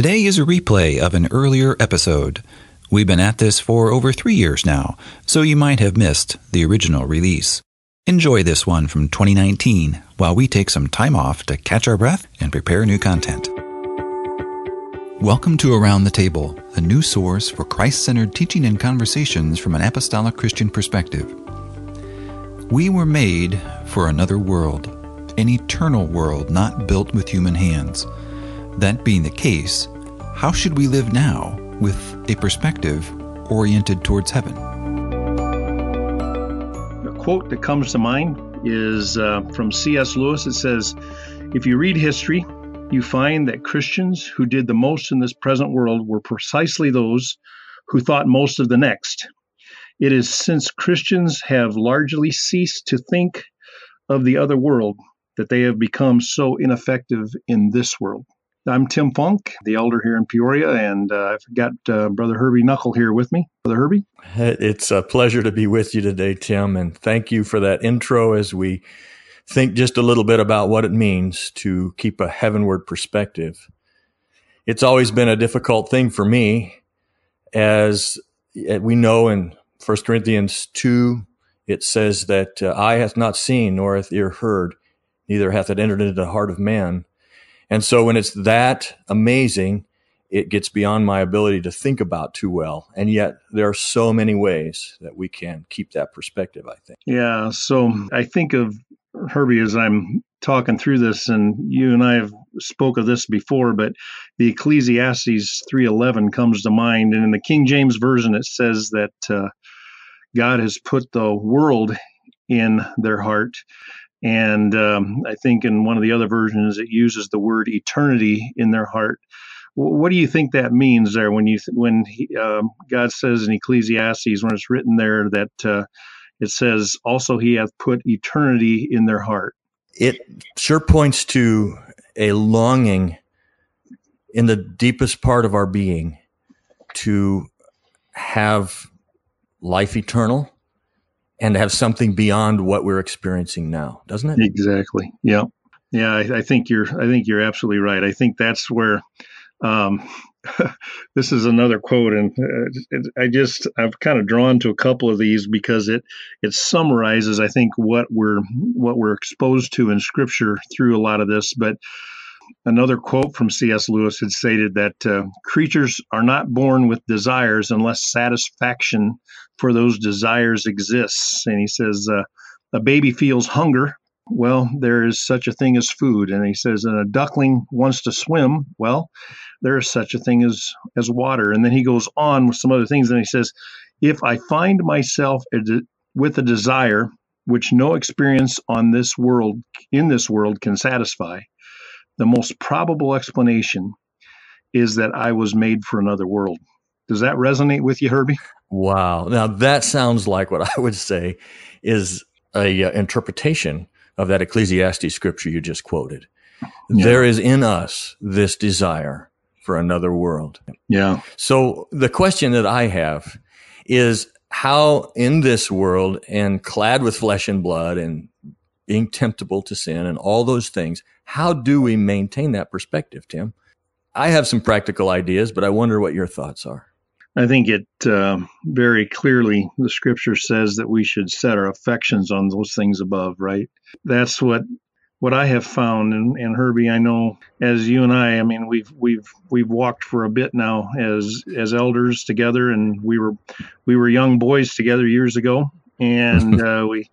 Today is a replay of an earlier episode. We've been at this for over three years now, so you might have missed the original release. Enjoy this one from 2019 while we take some time off to catch our breath and prepare new content. Welcome to Around the Table, a new source for Christ centered teaching and conversations from an apostolic Christian perspective. We were made for another world, an eternal world not built with human hands. That being the case, how should we live now with a perspective oriented towards heaven? The quote that comes to mind is uh, from C.S. Lewis. It says, If you read history, you find that Christians who did the most in this present world were precisely those who thought most of the next. It is since Christians have largely ceased to think of the other world that they have become so ineffective in this world. I'm Tim Funk, the elder here in Peoria, and uh, I've got uh, Brother Herbie Knochel here with me. Brother Herbie? It's a pleasure to be with you today, Tim, and thank you for that intro as we think just a little bit about what it means to keep a heavenward perspective. It's always been a difficult thing for me, as we know in 1 Corinthians 2, it says that uh, eye hath not seen, nor hath ear heard, neither hath it entered into the heart of man. And so when it's that amazing, it gets beyond my ability to think about too well. And yet there are so many ways that we can keep that perspective, I think. Yeah. So I think of Herbie as I'm talking through this, and you and I have spoke of this before, but the Ecclesiastes 3:11 comes to mind, and in the King James version it says that uh, God has put the world in their heart. And um, I think in one of the other versions, it uses the word eternity in their heart. What do you think that means there when you when he, um, God says in Ecclesiastes when it's written there that uh, it says also He hath put eternity in their heart? It sure points to a longing in the deepest part of our being to have life eternal and have something beyond what we're experiencing now, doesn't it? Exactly. Yeah. Yeah, I, I think you're. I think you're absolutely right. I think that's where. Um, this is another quote, and uh, I just I've kind of drawn to a couple of these because it it summarizes I think what we're what we're exposed to in Scripture through a lot of this. But another quote from C.S. Lewis had stated that uh, creatures are not born with desires unless satisfaction for those desires exists. And he says, uh, a baby feels hunger. Well, there is such a thing as food. And he says, and a duckling wants to swim. Well, there is such a thing as, as water. And then he goes on with some other things. And he says, if I find myself with a desire which no experience on this world, in this world, can satisfy, the most probable explanation is that I was made for another world. Does that resonate with you, Herbie? Wow. Now that sounds like what I would say is a uh, interpretation of that Ecclesiastes scripture you just quoted. Yeah. There is in us this desire for another world. Yeah. So the question that I have is how in this world and clad with flesh and blood and being temptable to sin and all those things, how do we maintain that perspective, Tim? I have some practical ideas, but I wonder what your thoughts are. I think it uh, very clearly the scripture says that we should set our affections on those things above, right? That's what what I have found, and, and Herbie, I know as you and I, I mean, we've we've we've walked for a bit now as as elders together, and we were we were young boys together years ago, and uh, we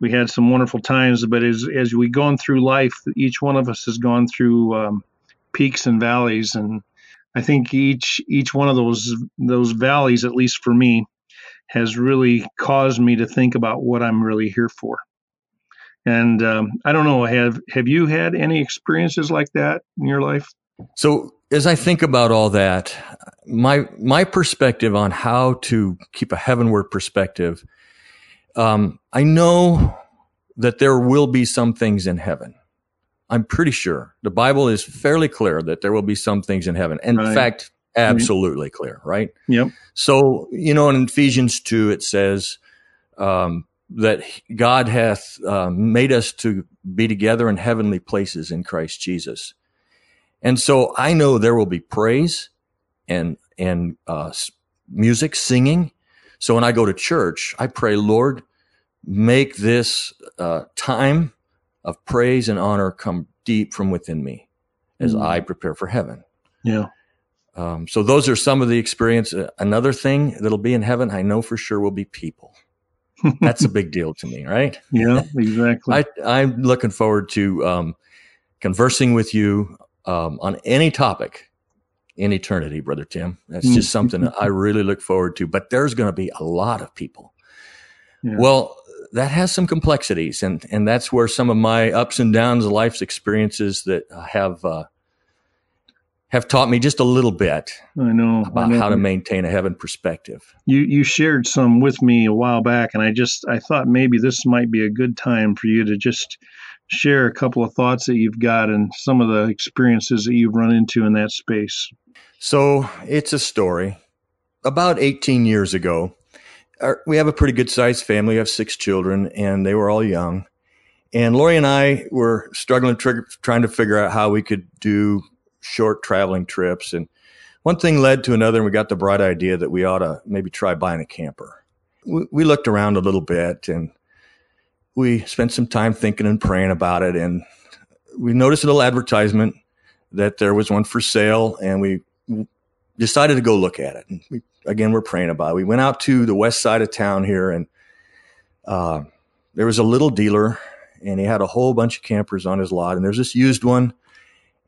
we had some wonderful times. But as as we gone through life, each one of us has gone through um, peaks and valleys, and I think each each one of those those valleys, at least for me, has really caused me to think about what I'm really here for. And um, I don't know, have have you had any experiences like that in your life? So as I think about all that, my my perspective on how to keep a heavenward perspective, um, I know that there will be some things in heaven. I'm pretty sure the Bible is fairly clear that there will be some things in heaven. In right. fact, absolutely mm-hmm. clear, right? Yep. So, you know, in Ephesians 2, it says um, that God hath uh, made us to be together in heavenly places in Christ Jesus. And so I know there will be praise and, and, uh, music, singing. So when I go to church, I pray, Lord, make this uh, time of praise and honor come deep from within me as mm. I prepare for heaven. Yeah. Um, so those are some of the experience. Uh, another thing that'll be in heaven, I know for sure, will be people. That's a big deal to me, right? Yeah, exactly. I, I'm looking forward to um, conversing with you um, on any topic in eternity, Brother Tim. That's just mm. something that I really look forward to. But there's going to be a lot of people. Yeah. Well, that has some complexities, and and that's where some of my ups and downs of life's experiences that have uh, have taught me just a little bit. I know about I know. how to maintain a heaven perspective. You you shared some with me a while back, and I just I thought maybe this might be a good time for you to just share a couple of thoughts that you've got and some of the experiences that you've run into in that space. So it's a story. About 18 years ago, our, we have a pretty good sized family. We have six children, and they were all young. And Lori and I were struggling, tr- trying to figure out how we could do short traveling trips. And one thing led to another, and we got the bright idea that we ought to maybe try buying a camper. We, we looked around a little bit and we spent some time thinking and praying about it. And we noticed a little advertisement that there was one for sale, and we decided to go look at it. And we again, we're praying about. It. We went out to the west side of town here, and uh, there was a little dealer, and he had a whole bunch of campers on his lot. And there's this used one,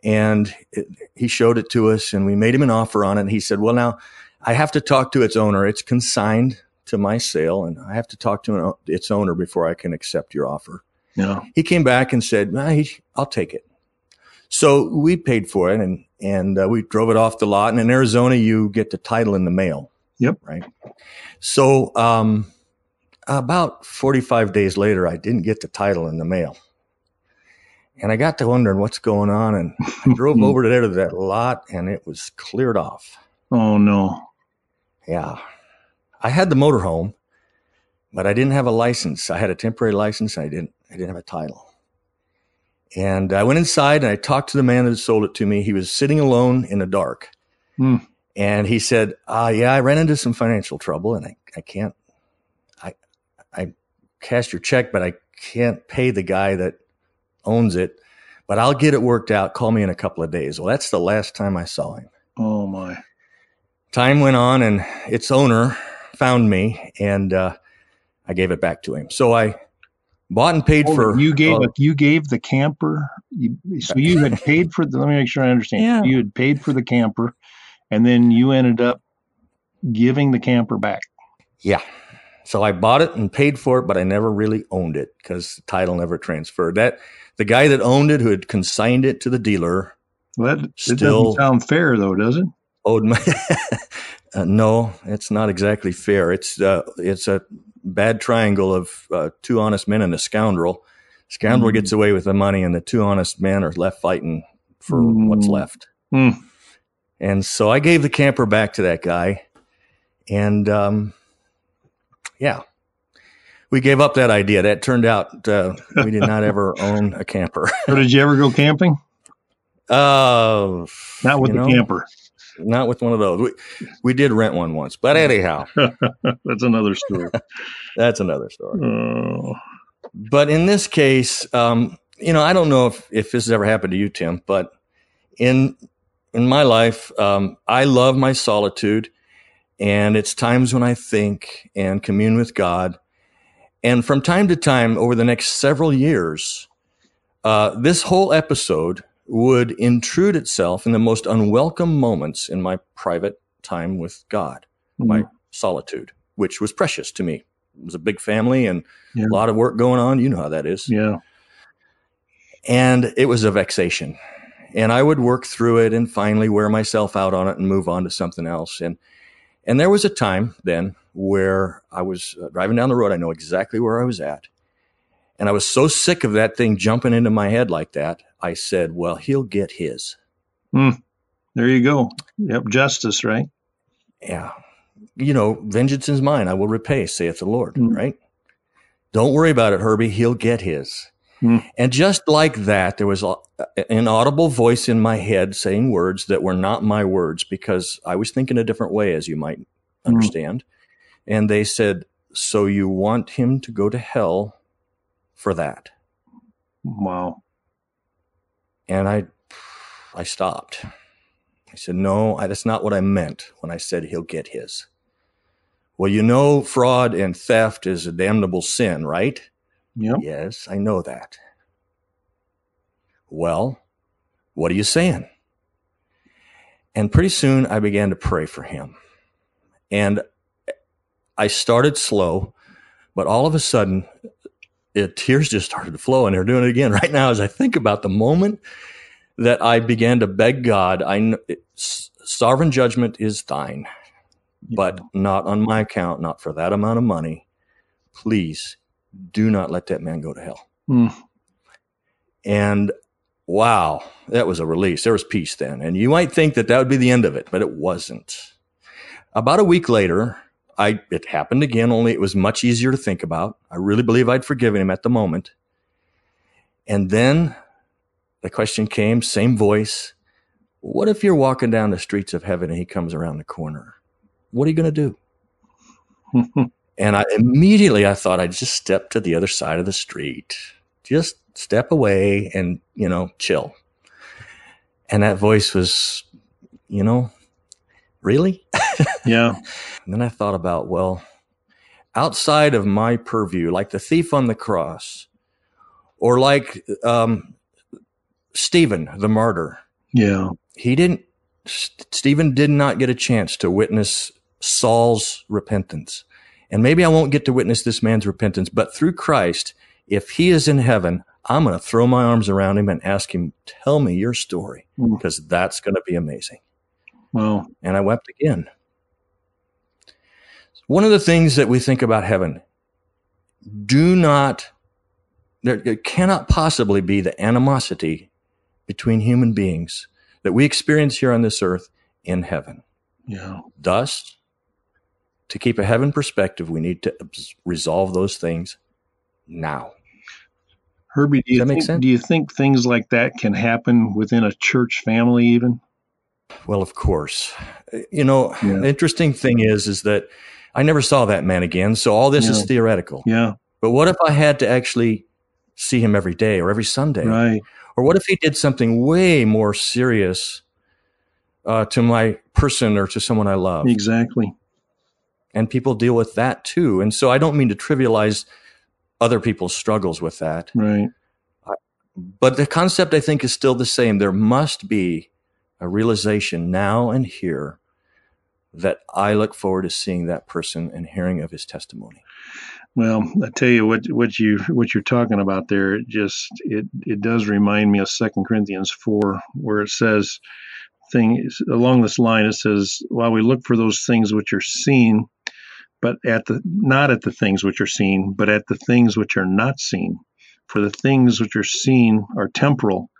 and it, he showed it to us, and we made him an offer on it. And he said, "Well, now I have to talk to its owner. It's consigned to my sale, and I have to talk to an, its owner before I can accept your offer." Yeah. He came back and said, nah, "I'll take it." So we paid for it, and and uh, we drove it off the lot. And in Arizona, you get the title in the mail. Yep. Right. So um, about 45 days later, I didn't get the title in the mail. And I got to wondering what's going on. And I drove over to there to that lot and it was cleared off. Oh, no. Yeah. I had the motorhome, but I didn't have a license. I had a temporary license. I didn't, I didn't have a title. And I went inside and I talked to the man that had sold it to me. He was sitting alone in the dark. Hmm. And he said, uh, yeah, I ran into some financial trouble and I, I can't, I, I cast your check, but I can't pay the guy that owns it, but I'll get it worked out. Call me in a couple of days. Well, that's the last time I saw him. Oh my. Time went on and its owner found me and, uh, I gave it back to him. So I bought and paid oh, for. You gave uh, you gave the camper. You, so you had paid for the. Let me make sure I understand. Yeah. You had paid for the camper, and then you ended up giving the camper back. Yeah. So I bought it and paid for it, but I never really owned it because the title never transferred. That the guy that owned it, who had consigned it to the dealer, well, that still doesn't sound fair, though, does it? Owed my. uh, no, it's not exactly fair. It's uh, it's a bad triangle of uh, two honest men and a scoundrel. Scoundrel mm. gets away with the money, and the two honest men are left fighting for mm. what's left. Mm. And so I gave the camper back to that guy. And um, yeah, we gave up that idea. That turned out uh, we did not ever own a camper. so did you ever go camping? Uh, not with the know, camper. Not with one of those. We we did rent one once, but anyhow, that's another story. that's another story. Oh. But in this case, um, you know, I don't know if if this has ever happened to you, Tim, but in in my life, um, I love my solitude, and it's times when I think and commune with God. And from time to time, over the next several years, uh, this whole episode would intrude itself in the most unwelcome moments in my private time with God, mm-hmm. my solitude, which was precious to me. It was a big family and yeah. a lot of work going on. You know how that is. Yeah. And it was a vexation and I would work through it and finally wear myself out on it and move on to something else. And and there was a time then where I was uh, driving down the road. I know exactly where I was at, and I was so sick of that thing jumping into my head like that. I said, "Well, he'll get his." Mm, there you go. Yep, justice, right? Yeah. You know, vengeance is mine; I will repay, saith the Lord. Mm. Right? Don't worry about it, Herbie. He'll get his. Mm. And just like that, there was an audible voice in my head saying words that were not my words because I was thinking a different way, as you might hmm. understand. And they said, So you want him to go to hell for that? Wow. And I, I stopped. I said, No, that's not what I meant when I said he'll get his. Well, you know, fraud and theft is a damnable sin, right? Yep. Yes, I know that. Well, what are you saying? And pretty soon I began to pray for him. And I started slow, but all of a sudden, it, tears just started to flow, and they're doing it again right now as I think about the moment that I began to beg God. I sovereign judgment is thine, but not on my account, not for that amount of money. Please do not let that man go to hell. Mm. And wow, that was a release. There was peace then. And you might think that that would be the end of it, but it wasn't. About a week later, I it happened again, only it was much easier to think about. I really believe I'd forgiven him at the moment. And then the question came, same voice. What if you're walking down the streets of heaven and he comes around the corner? What are you going to do? And I immediately I thought I'd just step to the other side of the street, just step away and, you know, chill. And that voice was, you know, really? Yeah. and then I thought about, well, outside of my purview, like the thief on the cross, or like um, Stephen, the martyr. Yeah. He didn't, Stephen did not get a chance to witness Saul's repentance. And maybe I won't get to witness this man's repentance, but through Christ, if he is in heaven, I'm going to throw my arms around him and ask him, tell me your story, because mm. that's going to be amazing. Well, And I wept again. One of the things that we think about heaven, do not, there cannot possibly be the animosity between human beings that we experience here on this earth in heaven. Yeah. Thus, to keep a heaven perspective, we need to resolve those things now. Herbie, do you, think, do you think things like that can happen within a church family even? Well, of course. You know, yeah. the interesting thing is is that I never saw that man again, so all this is theoretical. Yeah. But what if I had to actually see him every day or every Sunday? Right. Or what if he did something way more serious uh, to my person or to someone I love? Exactly and people deal with that too. And so I don't mean to trivialize other people's struggles with that. Right. But the concept I think is still the same. There must be a realization now and here that I look forward to seeing that person and hearing of his testimony. Well, I tell you what what you what you're talking about there, it just it it does remind me of Second Corinthians four, where it says things along this line, it says, while we look for those things which are seen, but at the not at the things which are seen, but at the things which are not seen. For the things which are seen are temporal,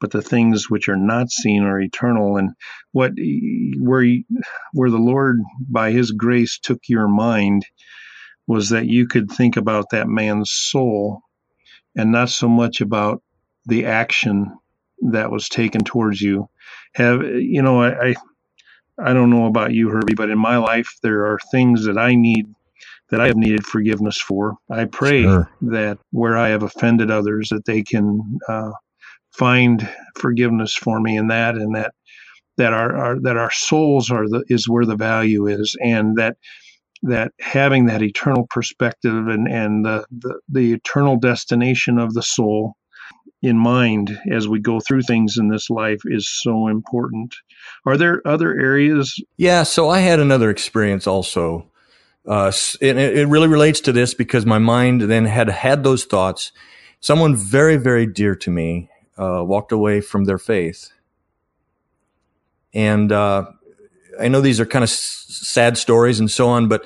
but the things which are not seen are eternal. And what where where the Lord by His grace took your mind was that you could think about that man's soul, and not so much about the action that was taken towards you. Have you know? I, I don't know about you, Herbie, but in my life, there are things that I need that I have needed forgiveness for. I pray sure. that where I have offended others, that they can uh, find forgiveness for me in that, and that that our, our that our souls are the is where the value is, and that that having that eternal perspective and and the, the, the eternal destination of the soul in mind as we go through things in this life is so important. Are there other areas? Yeah, so I had another experience also. Uh, it, it really relates to this because my mind then had had those thoughts. Someone very, very dear to me uh, walked away from their faith. And uh, I know these are kind of s- sad stories and so on, but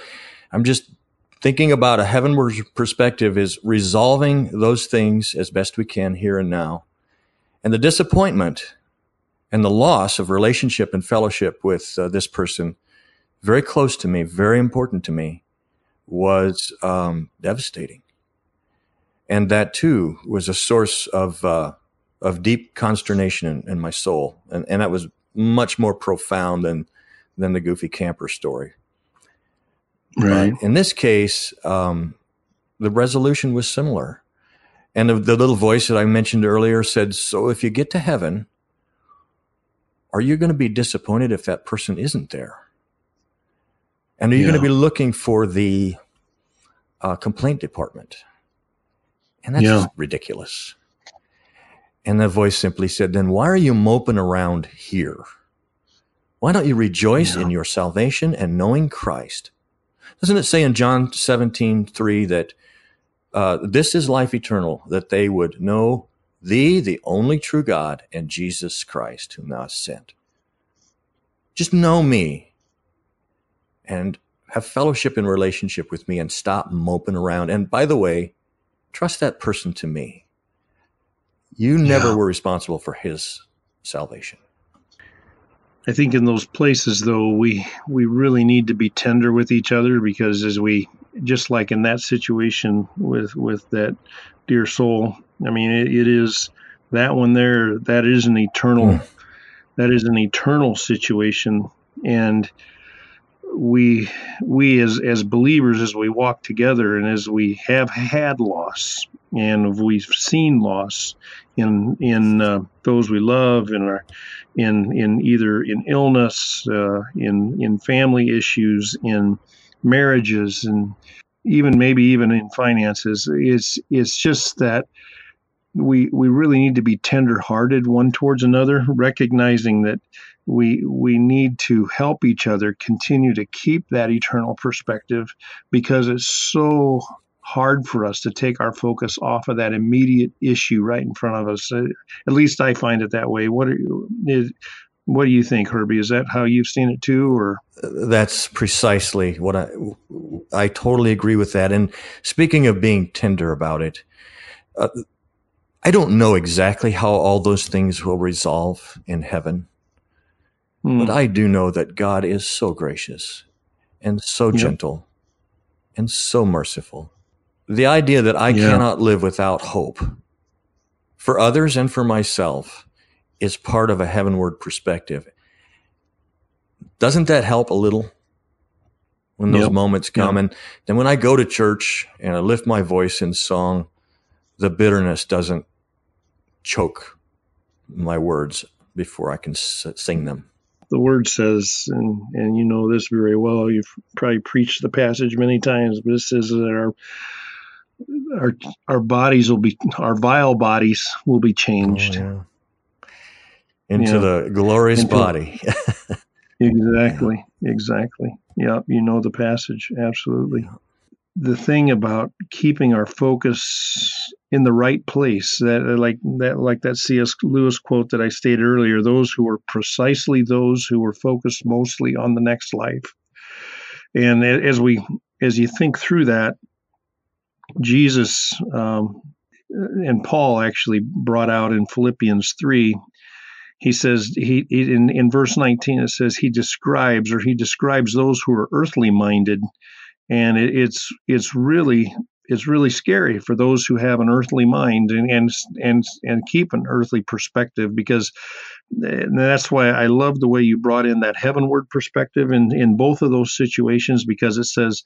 I'm just thinking about a heavenward perspective is resolving those things as best we can here and now. And the disappointment and the loss of relationship and fellowship with uh, this person, very close to me, very important to me, was um, devastating. and that too was a source of uh, of deep consternation in, in, my soul, and and that was much more profound than than the goofy camper story. Right. But in this case, um, the resolution was similar, and the, the little voice that I mentioned earlier said, "So if you get to heaven, are you going to be disappointed if that person isn't there?" And are you yeah. going to be looking for the uh, complaint department? And that's yeah. ridiculous. And the voice simply said, Then why are you moping around here? Why don't you rejoice yeah. in your salvation and knowing Christ? Doesn't it say in John 17, 3 that uh, this is life eternal, that they would know thee, the only true God, and Jesus Christ, whom thou hast sent? Just know me and have fellowship and relationship with me and stop moping around. And by the way, trust that person to me. You never yeah. were responsible for his salvation. I think in those places though we we really need to be tender with each other because as we just like in that situation with with that dear soul I mean it, it is that one there that is an eternal mm. that is an eternal situation and we we as as believers as we walk together and as we have had loss and we've seen loss in in uh, those we love in our in in either in illness uh, in in family issues in marriages and even maybe even in finances. It's it's just that we we really need to be tender hearted one towards another recognizing that we we need to help each other continue to keep that eternal perspective because it's so hard for us to take our focus off of that immediate issue right in front of us. Uh, at least I find it that way. What are you, is, what do you think, Herbie? Is that how you've seen it too, or that's precisely what I I totally agree with that. And speaking of being tender about it, uh, I don't know exactly how all those things will resolve in heaven. Mm. But I do know that God is so gracious and so yep. gentle and so merciful. The idea that I yeah. cannot live without hope for others and for myself is part of a heavenward perspective. Doesn't that help a little when those yep. moments come? Yep. And then when I go to church and I lift my voice in song, the bitterness doesn't choke my words before I can sing them the word says, and, and you know this very well, you've probably preached the passage many times, but it says that our our our bodies will be our vile bodies will be changed oh, yeah. into yeah. the glorious into, body. exactly, exactly. Yeah, you know the passage absolutely the thing about keeping our focus in the right place that uh, like that like that cs lewis quote that i stated earlier those who are precisely those who are focused mostly on the next life and as we as you think through that jesus um, and paul actually brought out in philippians 3 he says he, in, in verse 19 it says he describes or he describes those who are earthly minded. And it, it's it's really it's really scary for those who have an earthly mind and and and and keep an earthly perspective because that's why I love the way you brought in that heavenward perspective in in both of those situations because it says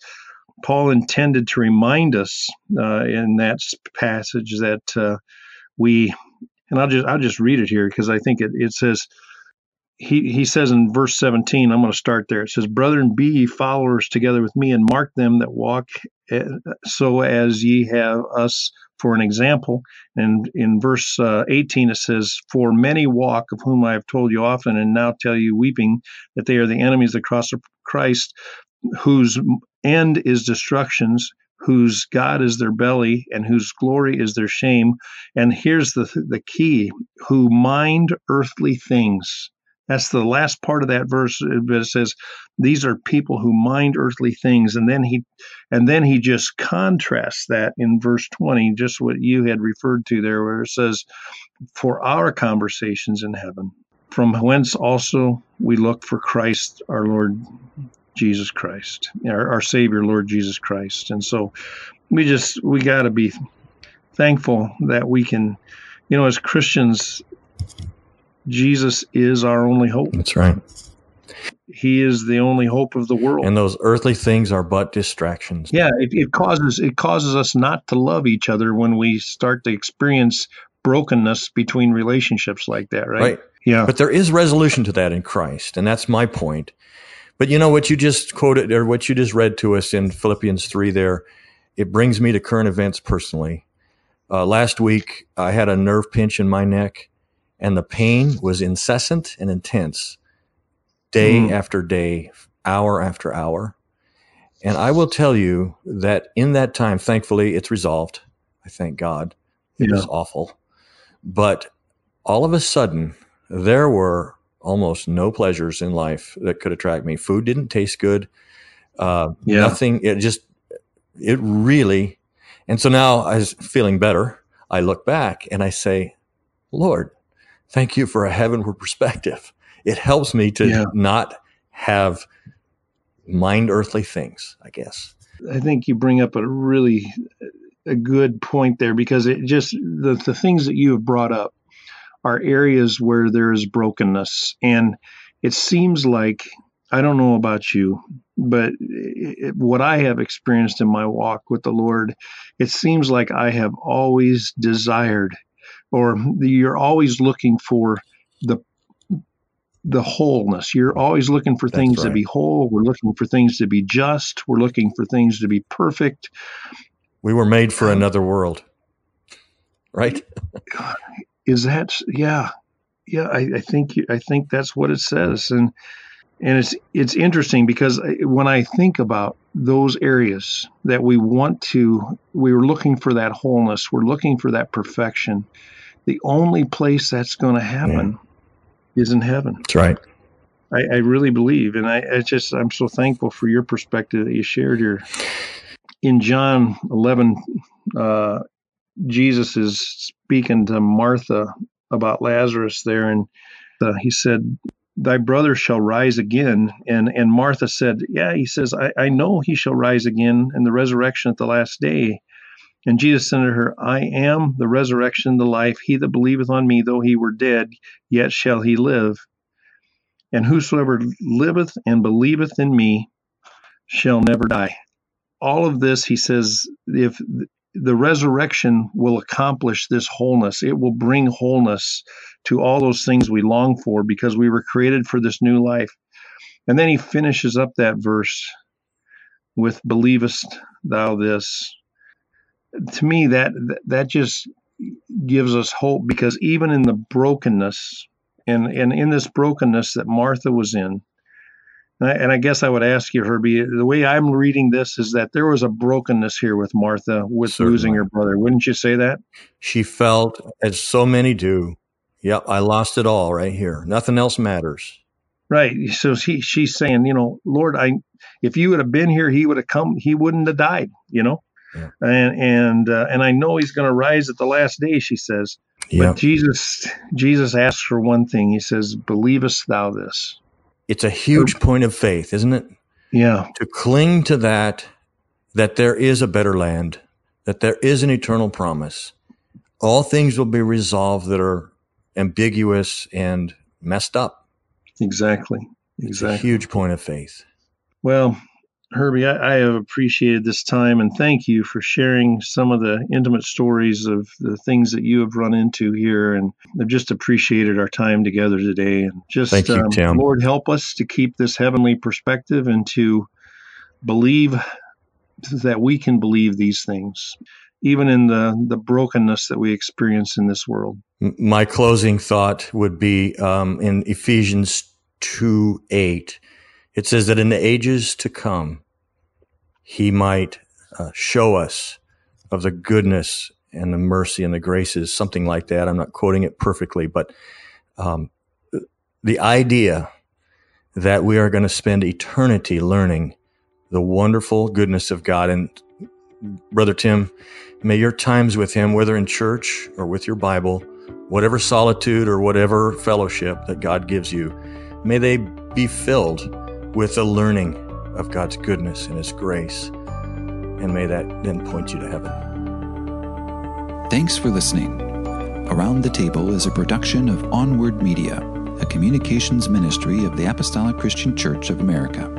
Paul intended to remind us uh, in that passage that uh, we and I'll just I'll just read it here because I think it it says he, he says in verse 17, I'm going to start there. It says, Brethren, be ye followers together with me, and mark them that walk eh, so as ye have us for an example. And in verse uh, 18, it says, For many walk, of whom I have told you often, and now tell you weeping, that they are the enemies of the cross of Christ, whose end is destructions, whose God is their belly, and whose glory is their shame. And here's the, the key who mind earthly things that's the last part of that verse. Uh, it says, "These are people who mind earthly things," and then he, and then he just contrasts that in verse twenty, just what you had referred to there, where it says, "For our conversations in heaven, from whence also we look for Christ, our Lord Jesus Christ, our, our Savior, Lord Jesus Christ." And so, we just we got to be thankful that we can, you know, as Christians, Jesus is our only hope. That's right. He is the only hope of the world. And those earthly things are but distractions. Yeah, it, it causes it causes us not to love each other when we start to experience brokenness between relationships like that, right? Right. Yeah. But there is resolution to that in Christ, and that's my point. But you know what you just quoted or what you just read to us in Philippians 3 there, it brings me to current events personally. Uh, last week, I had a nerve pinch in my neck, and the pain was incessant and intense day mm. after day, hour after hour. And I will tell you that in that time, thankfully, it's resolved. I thank God. It yeah. was awful. But all of a sudden, there were almost no pleasures in life that could attract me. Food didn't taste good. Uh, yeah. Nothing. It just, it really, and so now I was feeling better. I look back and I say, Lord, thank you for a heavenward perspective. It helps me to yeah. not have mind earthly things, I guess. I think you bring up a really a good point there because it just the, the things that you have brought up are areas where there is brokenness. And it seems like, I don't know about you, but it, what I have experienced in my walk with the Lord, it seems like I have always desired, or you're always looking for the the wholeness. You're always looking for That's things right. to be whole. We're looking for things to be just. We're looking for things to be perfect. We were made for um, another world, right? Is that yeah. Yeah I, I think I think that's what it says. And and it's it's interesting because when I think about those areas that we want to we're looking for that wholeness we're looking for that perfection the only place that's going to happen yeah. is in heaven. That's right. I, I really believe and I, I just I'm so thankful for your perspective that you shared here. In John 11 uh, Jesus is speaking to Martha about Lazarus there, and uh, he said, "Thy brother shall rise again." And and Martha said, "Yeah." He says, "I, I know he shall rise again in the resurrection at the last day." And Jesus said to her, I am the resurrection and the life. He that believeth on me, though he were dead, yet shall he live. And whosoever liveth and believeth in me shall never die. All of this, he says, if the resurrection will accomplish this wholeness. It will bring wholeness to all those things we long for because we were created for this new life. And then he finishes up that verse with believest thou this. To me that that just gives us hope because even in the brokenness and, and in this brokenness that Martha was in, and I guess I would ask you, Herbie, the way I'm reading this is that there was a brokenness here with Martha with Certainly. losing her brother. Wouldn't you say that? She felt, as so many do, yep, I lost it all right here. Nothing else matters. Right. So she, she's saying, you know, Lord, I, if you would have been here, he would have come, he wouldn't have died, you know? Yeah. And, and, uh, and I know he's going to rise at the last day, she says. But Jesus, Jesus asks for one thing. He says, believest thou this? It's a huge point of faith, isn't it? Yeah. To cling to that, that there is a better land, that there is an eternal promise. All things will be resolved that are ambiguous and messed up. Exactly. Exactly. Huge point of faith. Well, Herbie, I, I, have appreciated this time and thank you for sharing some of the intimate stories of the things that you have run into here. And I've just appreciated our time together today. And just, thank you, um, Tim. Lord, help us to keep this heavenly perspective and to believe that we can believe these things, even in the, the brokenness that we experience in this world. My closing thought would be um, in Ephesians 2 8 it says that in the ages to come, he might uh, show us of the goodness and the mercy and the graces, something like that. I'm not quoting it perfectly, but um, the idea that we are going to spend eternity learning the wonderful goodness of God. And Brother Tim, may your times with Him, whether in church or with your Bible, whatever solitude or whatever fellowship that God gives you, may they be filled with a learning of God's goodness and His grace. And may that then point you to heaven. Thanks for listening. Around the Table is a production of Onward Media, a communications ministry of the Apostolic Christian Church of America.